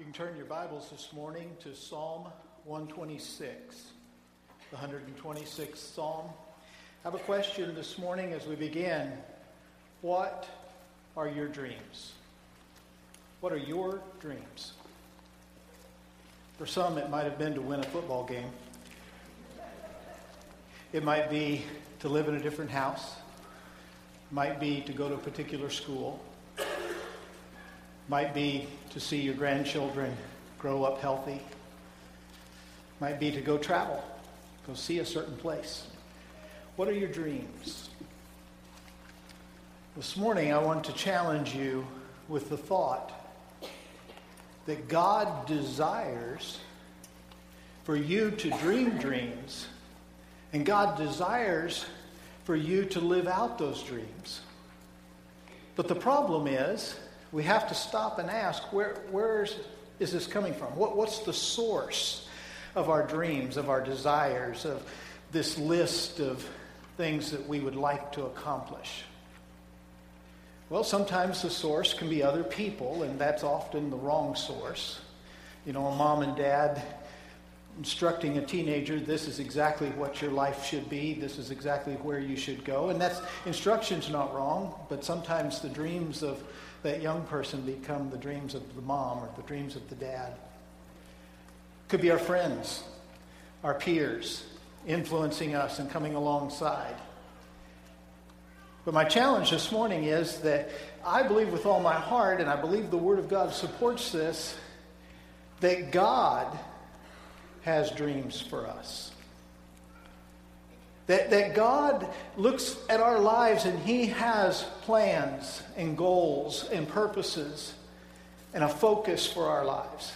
You can turn your Bibles this morning to Psalm 126, the 126th Psalm. I have a question this morning as we begin. What are your dreams? What are your dreams? For some, it might have been to win a football game. It might be to live in a different house. It might be to go to a particular school might be to see your grandchildren grow up healthy, might be to go travel, go see a certain place. What are your dreams? This morning, I want to challenge you with the thought that God desires for you to dream dreams, and God desires for you to live out those dreams. But the problem is, we have to stop and ask where, where is, is this coming from? What, what's the source of our dreams, of our desires, of this list of things that we would like to accomplish? Well, sometimes the source can be other people, and that's often the wrong source. You know, a mom and dad instructing a teenager this is exactly what your life should be this is exactly where you should go and that's instruction's not wrong but sometimes the dreams of that young person become the dreams of the mom or the dreams of the dad. Could be our friends, our peers, influencing us and coming alongside. But my challenge this morning is that I believe with all my heart, and I believe the Word of God supports this, that God has dreams for us. That, that God looks at our lives and He has plans and goals and purposes and a focus for our lives.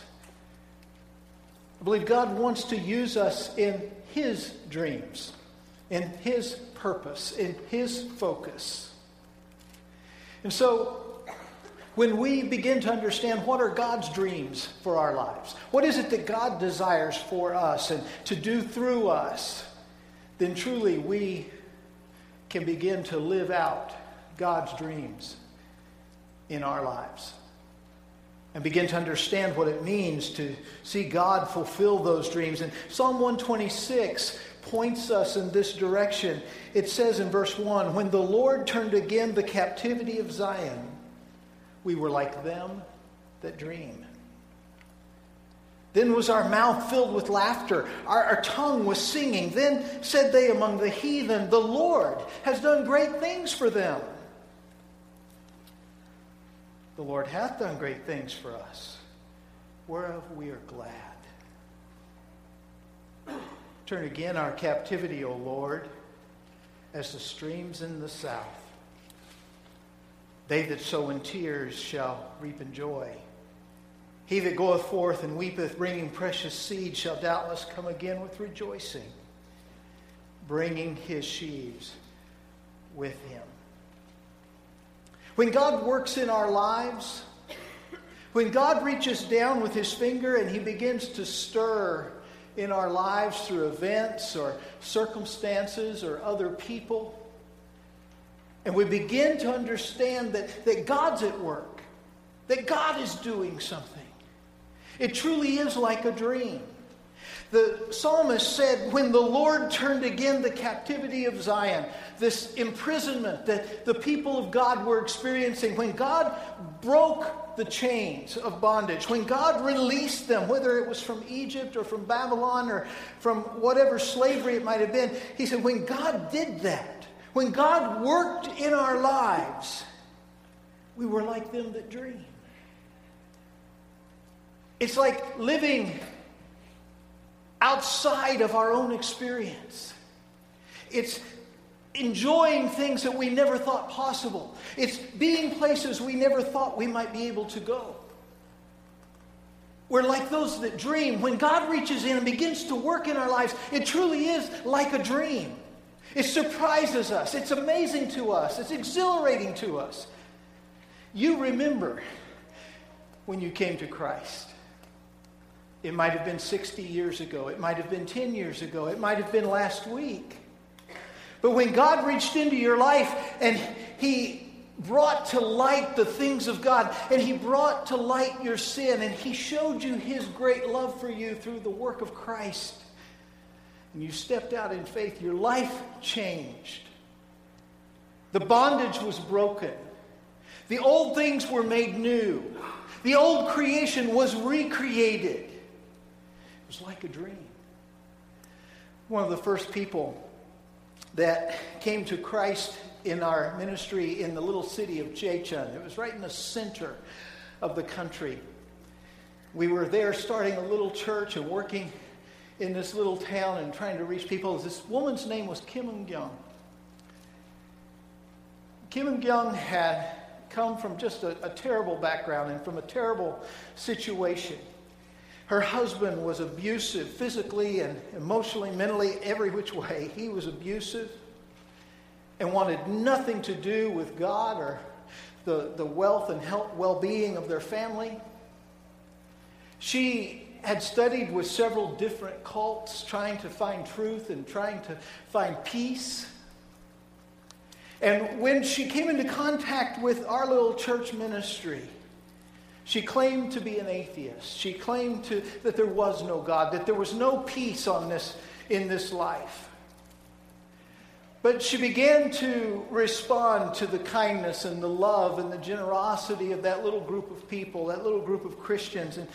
I believe God wants to use us in His dreams, in His purpose, in His focus. And so, when we begin to understand what are God's dreams for our lives, what is it that God desires for us and to do through us, then truly we can begin to live out God's dreams in our lives and begin to understand what it means to see God fulfill those dreams. And Psalm 126 points us in this direction. It says in verse 1 When the Lord turned again the captivity of Zion, we were like them that dream. Then was our mouth filled with laughter, our, our, tongue was singing. Then said they among the heathen, The Lord has done great things for them. The Lord hath done great things for us, whereof we are glad. Turn again our captivity, O Lord, as the streams in the south. They that sow in tears shall reap in joy. He that goeth forth and weepeth, bringing precious seed, shall doubtless come again with rejoicing, bringing his sheaves with him. When God works in our lives, when God reaches down with his finger and he begins to stir in our lives through events or circumstances or other people, and we begin to understand that, that God's at work, that God is doing something it truly is like a dream. The psalmist said, When the Lord turned again the captivity of Zion, this imprisonment that the people of God were experiencing, when God broke the chains of bondage, when God released them, whether it was from Egypt or from Babylon or from whatever slavery it might have been, he said, When God did that, when God worked in our lives, we were like them that dream. It's like living outside of our own experience. It's enjoying things that we never thought possible. It's being places we never thought we might be able to go. We're like those that dream. When God reaches in and begins to work in our lives, it truly is like a dream. It surprises us. It's amazing to us. It's exhilarating to us. You remember when you came to Christ. It might have been 60 years ago. It might have been 10 years ago. It might have been last week. But when God reached into your life and He brought to light the things of God, and He brought to light your sin, and He showed you His great love for you through the work of Christ. And you stepped out in faith, your life changed. The bondage was broken. The old things were made new. The old creation was recreated. Was like a dream. One of the first people that came to Christ in our ministry in the little city of Jechun. It was right in the center of the country. We were there starting a little church and working in this little town and trying to reach people. This woman's name was Kim Eun Gyung. Kim Eun Gyung had come from just a, a terrible background and from a terrible situation. Her husband was abusive physically and emotionally, mentally, every which way. He was abusive and wanted nothing to do with God or the, the wealth and well being of their family. She had studied with several different cults, trying to find truth and trying to find peace. And when she came into contact with our little church ministry, she claimed to be an atheist. She claimed to, that there was no God, that there was no peace on this, in this life. But she began to respond to the kindness and the love and the generosity of that little group of people, that little group of Christians. And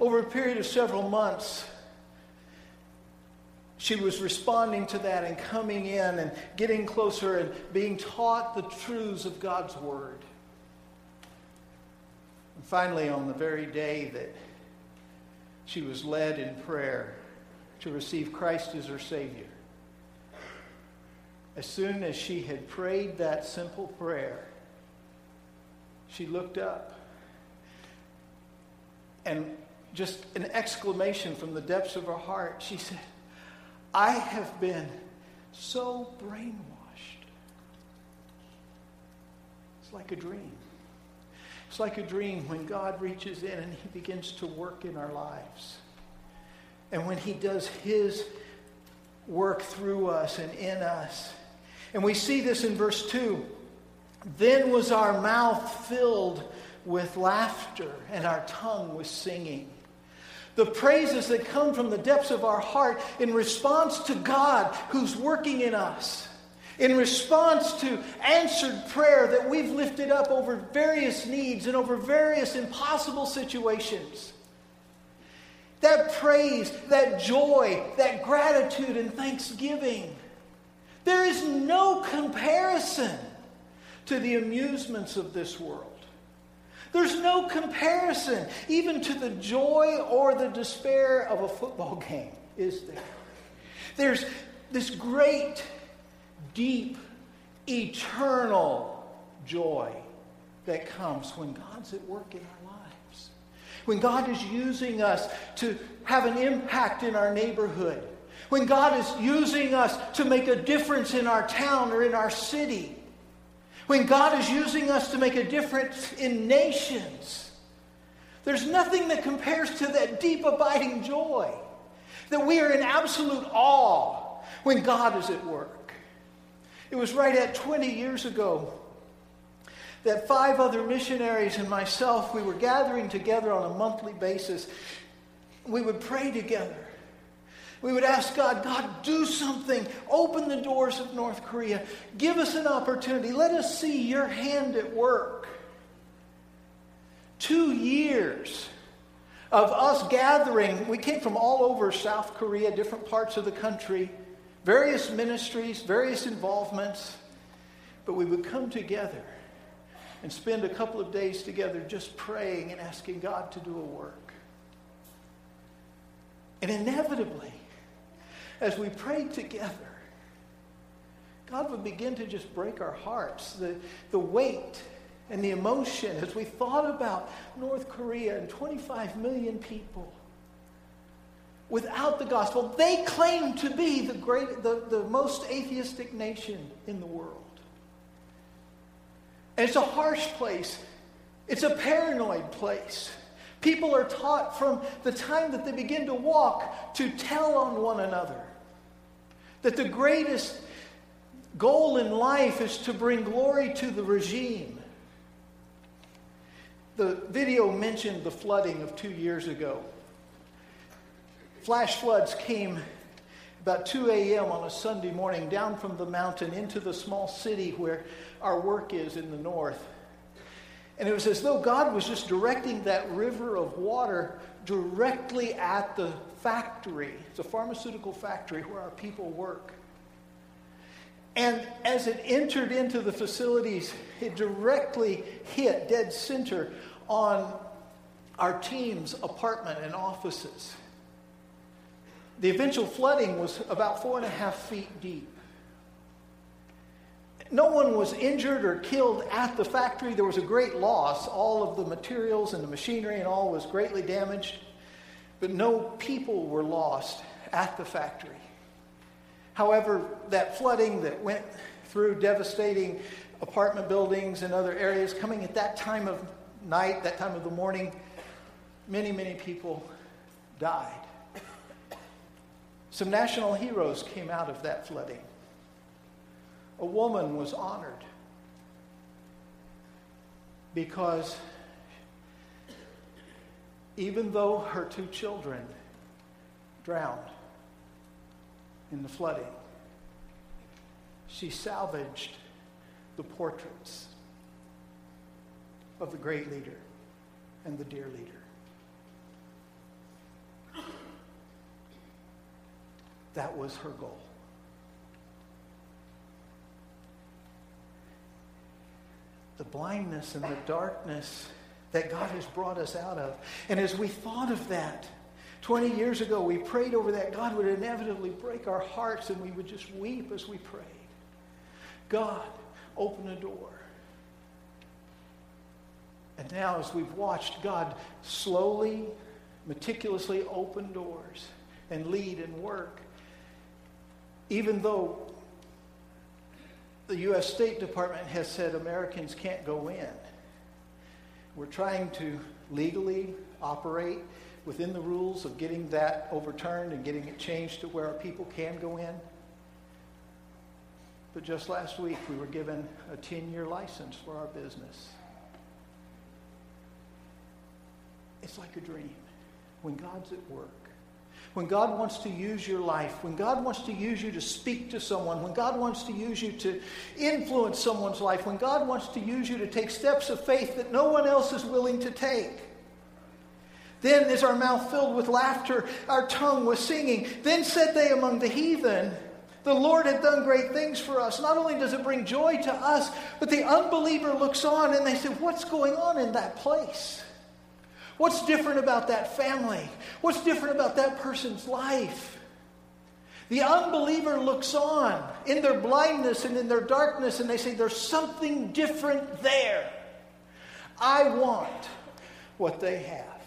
over a period of several months, she was responding to that and coming in and getting closer and being taught the truths of God's Word. Finally, on the very day that she was led in prayer to receive Christ as her Savior, as soon as she had prayed that simple prayer, she looked up and just an exclamation from the depths of her heart, she said, I have been so brainwashed. It's like a dream. It's like a dream when God reaches in and He begins to work in our lives. And when He does His work through us and in us. And we see this in verse 2. Then was our mouth filled with laughter and our tongue with singing the praises that come from the depths of our heart in response to God who's working in us, in response to answered prayer that we've lifted up over various needs and over various impossible situations. That praise, that joy, that gratitude and thanksgiving. There is no comparison to the amusements of this world. There's no comparison, even to the joy or the despair of a football game, is there? There's this great, deep, eternal joy that comes when God's at work in our lives. When God is using us to have an impact in our neighborhood. When God is using us to make a difference in our town or in our city. When God is using us to make a difference in nations, there's nothing that compares to that deep, abiding joy. That we are in absolute awe when God is at work. It was right at 20 years ago that five other missionaries and myself, we were gathering together on a monthly basis. We would pray together. We would ask God, God, do something. Open the doors of North Korea. Give us an opportunity. Let us see your hand at work. Two years of us gathering. We came from all over South Korea, different parts of the country, various ministries, various involvements. But we would come together and spend a couple of days together just praying and asking God to do a work. And inevitably, as we prayed together, God would begin to just break our hearts. The, the weight and the emotion as we thought about North Korea and 25 million people without the gospel. They claim to be the, great, the, the most atheistic nation in the world. And it's a harsh place, it's a paranoid place. People are taught from the time that they begin to walk to tell on one another. That the greatest goal in life is to bring glory to the regime. The video mentioned the flooding of two years ago. Flash floods came about 2 a.m. on a Sunday morning down from the mountain into the small city where our work is in the north. And it was as though God was just directing that river of water directly at the factory. It's a pharmaceutical factory where our people work. And as it entered into the facilities, it directly hit dead center on our team's apartment and offices. The eventual flooding was about four and a half feet deep. No one was injured or killed at the factory. There was a great loss. All of the materials and the machinery and all was greatly damaged, but no people were lost at the factory. However, that flooding that went through devastating apartment buildings and other areas, coming at that time of night, that time of the morning, many, many people died. Some national heroes came out of that flooding. A woman was honored because even though her two children drowned in the flooding, she salvaged the portraits of the great leader and the dear leader. That was her goal. The blindness and the darkness that God has brought us out of. And as we thought of that, 20 years ago, we prayed over that. God would inevitably break our hearts and we would just weep as we prayed. God, open a door. And now, as we've watched God slowly, meticulously open doors and lead and work, even though the U.S. State Department has said Americans can't go in, we're trying to legally operate within the rules of getting that overturned and getting it changed to where our people can go in. But just last week, we were given a 10 year license for our business. It's like a dream when God's at work when God wants to use your life, when God wants to use you to speak to someone, when God wants to use you to influence someone's life, when God wants to use you to take steps of faith that no one else is willing to take. Then is our mouth filled with laughter, our tongue with singing. Then said they among the heathen, The Lord had done great things for us. Not only does it bring joy to us, but the unbeliever looks on and they say, What's going on in that place? What's different about that family? What's different about that person's life? The unbeliever looks on in their blindness and in their darkness, and they say, There's something different there. I want what they have.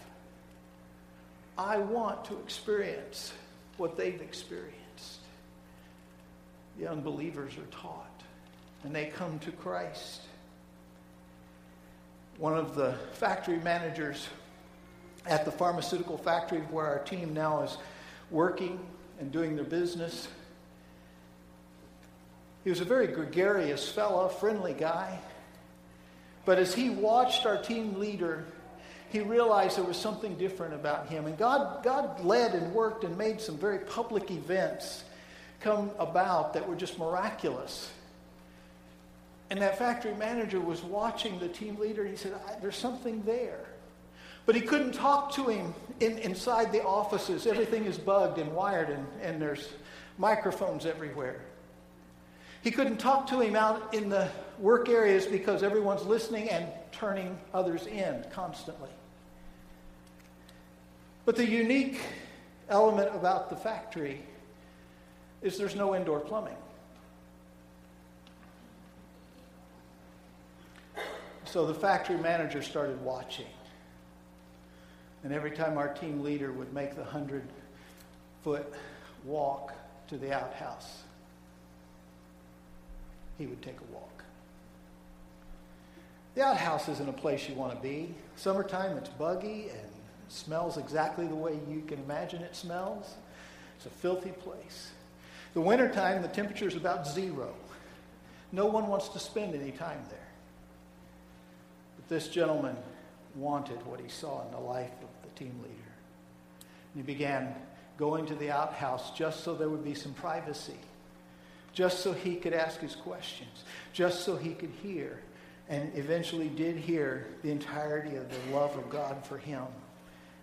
I want to experience what they've experienced. The unbelievers are taught, and they come to Christ. One of the factory managers at the pharmaceutical factory where our team now is working and doing their business. He was a very gregarious fellow, friendly guy. But as he watched our team leader, he realized there was something different about him. And God, God led and worked and made some very public events come about that were just miraculous. And that factory manager was watching the team leader. And he said, There's something there. But he couldn't talk to him in, inside the offices. Everything is bugged and wired, and, and there's microphones everywhere. He couldn't talk to him out in the work areas because everyone's listening and turning others in constantly. But the unique element about the factory is there's no indoor plumbing. So the factory manager started watching. And every time our team leader would make the 100 foot walk to the outhouse, he would take a walk. The outhouse isn't a place you want to be. Summertime, it's buggy and smells exactly the way you can imagine it smells. It's a filthy place. The wintertime, the temperature is about zero. No one wants to spend any time there. But this gentleman wanted what he saw in the life of the team leader. And he began going to the outhouse just so there would be some privacy, just so he could ask his questions, just so he could hear, and eventually did hear the entirety of the love of God for him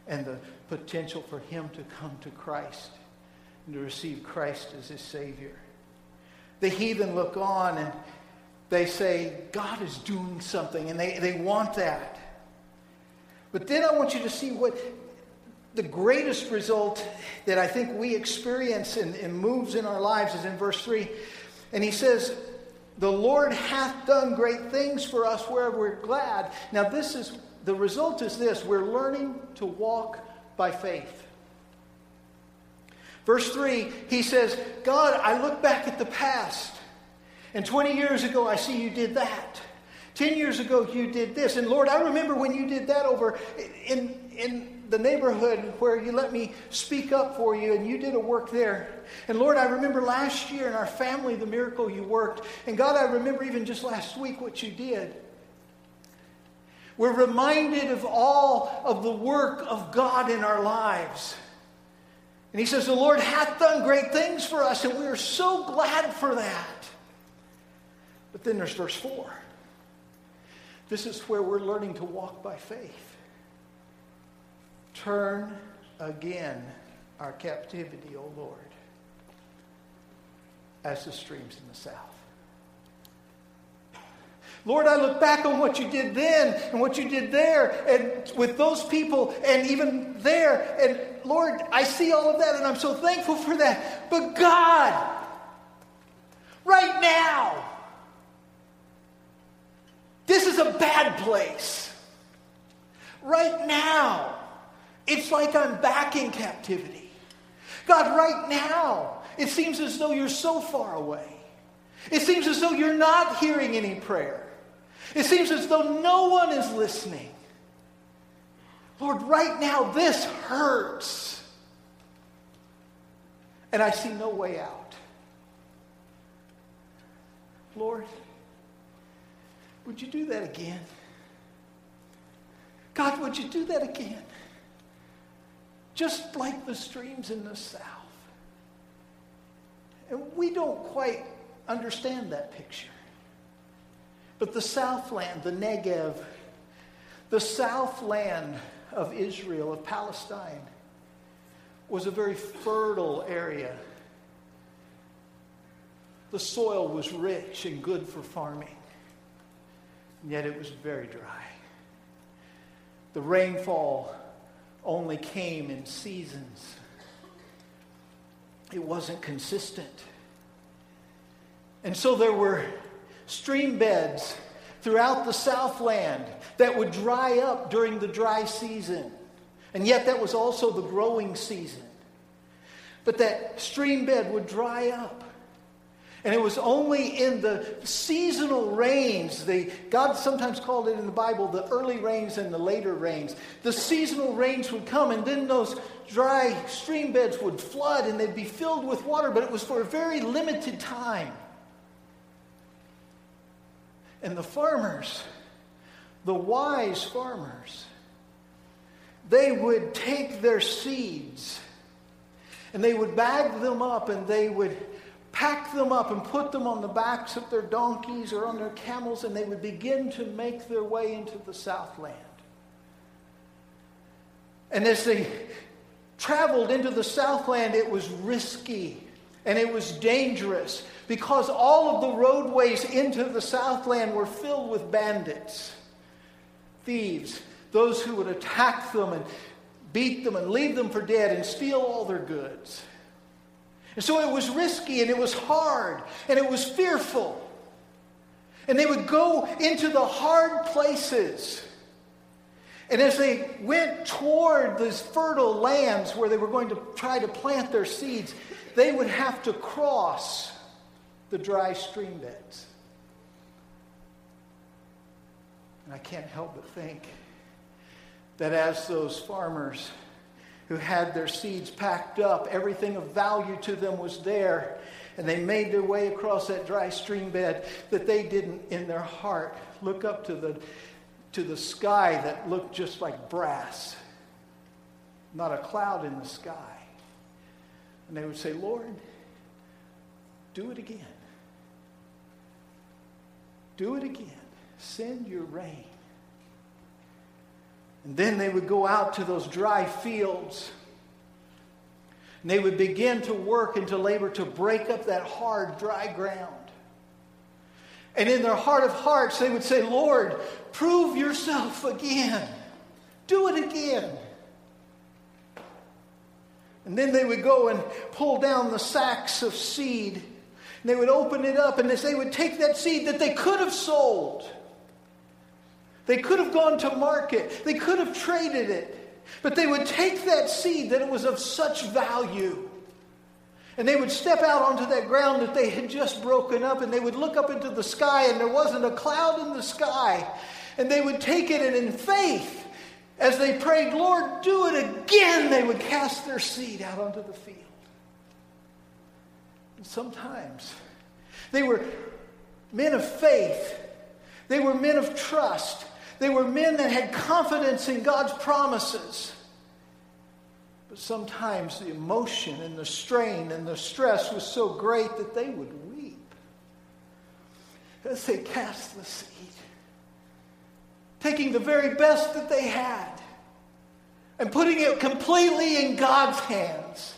and the potential for him to come to Christ and to receive Christ as his Savior. The heathen look on and they say, God is doing something, and they, they want that. But then I want you to see what the greatest result that I think we experience and, and moves in our lives is in verse 3. And he says, The Lord hath done great things for us where we're glad. Now, this is the result is this we're learning to walk by faith. Verse 3, he says, God, I look back at the past, and 20 years ago I see you did that. 10 years ago you did this. And Lord, I remember when you did that over in, in the neighborhood where you let me speak up for you and you did a work there. And Lord, I remember last year in our family the miracle you worked. And God, I remember even just last week what you did. We're reminded of all of the work of God in our lives. And he says, The Lord hath done great things for us, and we are so glad for that. But then there's verse 4. This is where we're learning to walk by faith. Turn again our captivity, O Lord, as the streams in the south. Lord, I look back on what you did then and what you did there and with those people and even there. And Lord, I see all of that and I'm so thankful for that. But God, right now, this is a bad place. Right now, it's like I'm back in captivity. God, right now, it seems as though you're so far away. It seems as though you're not hearing any prayer. It seems as though no one is listening. Lord, right now this hurts. And I see no way out. Lord, would you do that again? God, would you do that again? Just like the streams in the south. And we don't quite understand that picture. But the southland, the Negev, the southland of Israel, of Palestine, was a very fertile area. The soil was rich and good for farming, and yet it was very dry. The rainfall only came in seasons, it wasn't consistent. And so there were stream beds throughout the Southland that would dry up during the dry season. And yet, that was also the growing season. But that stream bed would dry up. And it was only in the seasonal rains, the, God sometimes called it in the Bible the early rains and the later rains. The seasonal rains would come, and then those dry stream beds would flood and they'd be filled with water, but it was for a very limited time. And the farmers, the wise farmers, they would take their seeds and they would bag them up and they would pack them up and put them on the backs of their donkeys or on their camels and they would begin to make their way into the southland. And as they traveled into the southland, it was risky and it was dangerous because all of the roadways into the Southland were filled with bandits, thieves, those who would attack them and beat them and leave them for dead and steal all their goods. And so it was risky and it was hard and it was fearful. And they would go into the hard places. And as they went toward these fertile lands where they were going to try to plant their seeds, they would have to cross the dry stream beds. And I can't help but think that as those farmers who had their seeds packed up, everything of value to them was there, and they made their way across that dry stream bed, that they didn't, in their heart, look up to the to the sky that looked just like brass, not a cloud in the sky. And they would say, Lord, do it again. Do it again. Send your rain. And then they would go out to those dry fields. And they would begin to work and to labor to break up that hard, dry ground. And in their heart of hearts, they would say, Lord, prove yourself again. Do it again. And then they would go and pull down the sacks of seed. And they would open it up, and as they would take that seed that they could have sold, they could have gone to market, they could have traded it, but they would take that seed that it was of such value and they would step out onto that ground that they had just broken up and they would look up into the sky and there wasn't a cloud in the sky. And they would take it and in faith, as they prayed, Lord, do it again, they would cast their seed out onto the field. And sometimes they were men of faith, they were men of trust, they were men that had confidence in God's promises. But sometimes the emotion and the strain and the stress was so great that they would weep as they cast the seed, taking the very best that they had and putting it completely in God's hands,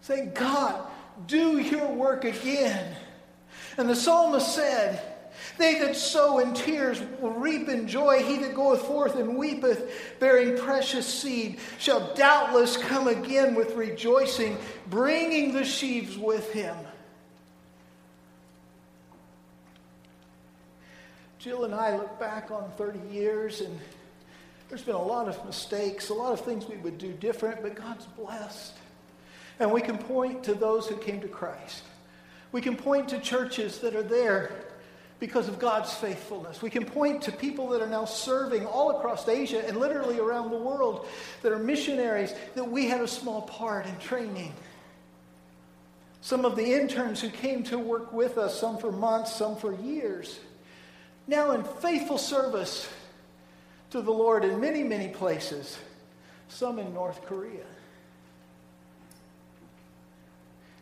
saying, God, do your work again. And the psalmist said, they that sow in tears will reap in joy. He that goeth forth and weepeth, bearing precious seed, shall doubtless come again with rejoicing, bringing the sheaves with him. Jill and I look back on 30 years, and there's been a lot of mistakes, a lot of things we would do different, but God's blessed. And we can point to those who came to Christ. We can point to churches that are there because of God's faithfulness. We can point to people that are now serving all across Asia and literally around the world that are missionaries that we had a small part in training. Some of the interns who came to work with us, some for months, some for years, now in faithful service to the Lord in many, many places, some in North Korea.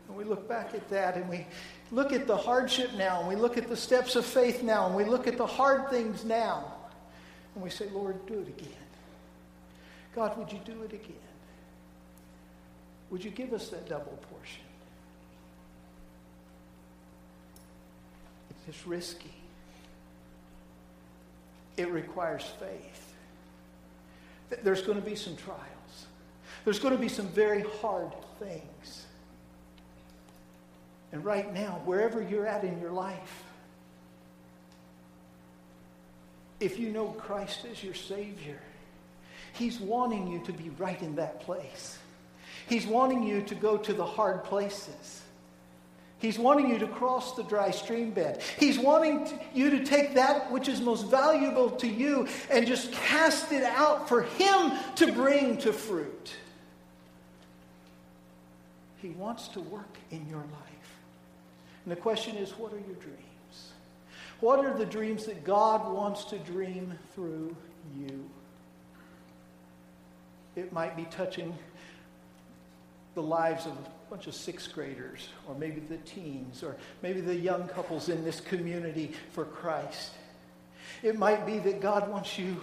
And we look back at that and we look at the hardship now, and we look at the steps of faith now, and we look at the hard things now, and we say, Lord, do it again. God, would you do it again? Would you give us that double portion? It's risky. It requires faith. There's going to be some trials. There's going to be some very hard things. And right now, wherever you're at in your life, if you know Christ as your Savior, He's wanting you to be right in that place. He's wanting you to go to the hard places. He's wanting you to cross the dry stream bed. He's wanting to, you to take that which is most valuable to you and just cast it out for Him to bring to fruit. He wants to work in your life. And the question is, what are your dreams? What are the dreams that God wants to dream through you? It might be touching the lives of a bunch of sixth graders, or maybe the teens, or maybe the young couples in this community for Christ. It might be that God wants you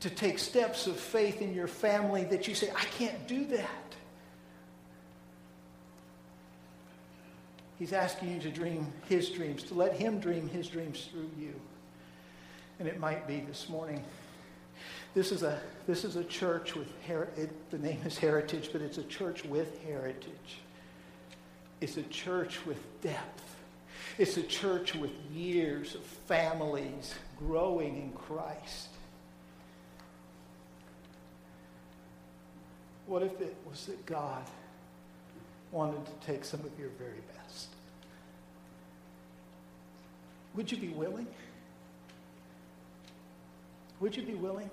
to take steps of faith in your family that you say, I can't do that. He's asking you to dream his dreams, to let him dream his dreams through you. And it might be this morning. This is a, this is a church with, heritage. the name is Heritage, but it's a church with heritage. It's a church with depth. It's a church with years of families growing in Christ. What if it was that God wanted to take some of your very best. Would you be willing? Would you be willing?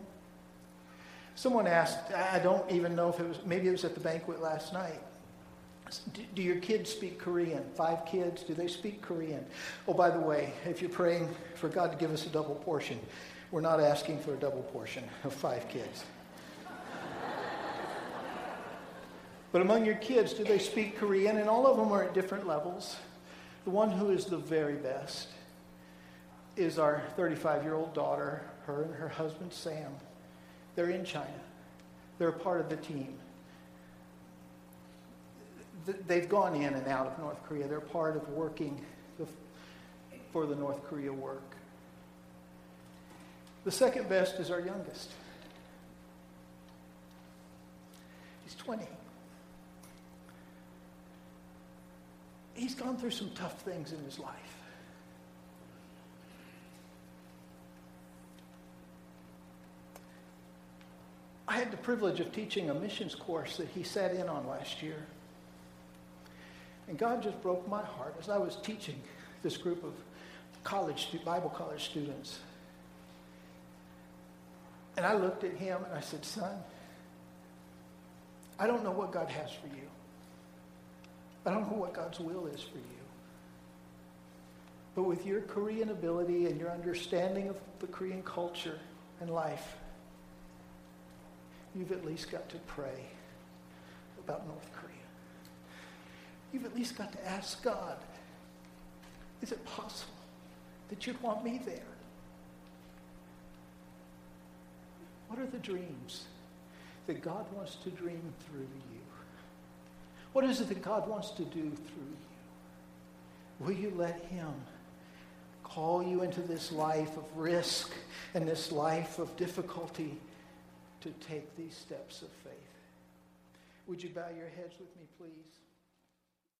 Someone asked, I don't even know if it was, maybe it was at the banquet last night. Do, your kids speak Korean? Five kids, do they speak Korean? Oh, by the way, if you're praying for God to give us a double portion, we're not asking for a double portion of five kids. but among your kids, do they speak Korean? And all of them are at different levels. The one who is the very best is our 35 year old daughter, her and her husband Sam. They're in China, they're a part of the team. They've gone in and out of North Korea. They're part of working for the North Korea work. The second best is our youngest. He's 20. He's gone through some tough things in his life. I had the privilege of teaching a missions course that he sat in on last year. And God just broke my heart as I was teaching this group of college, Bible college students. And I looked at him and I said, Son, I don't know what God has for you. I don't know what God's will is for you. But with your Korean ability and your understanding of the Korean culture and life, you've at least got to pray about North Korea. You've at least got to ask God, is it possible that you'd want me there? What are the dreams that God wants to dream through you? What is it that God wants to do through you? Will you let Him call you into this life of risk and this life of difficulty to take these steps of faith? Would you bow your heads with me, please?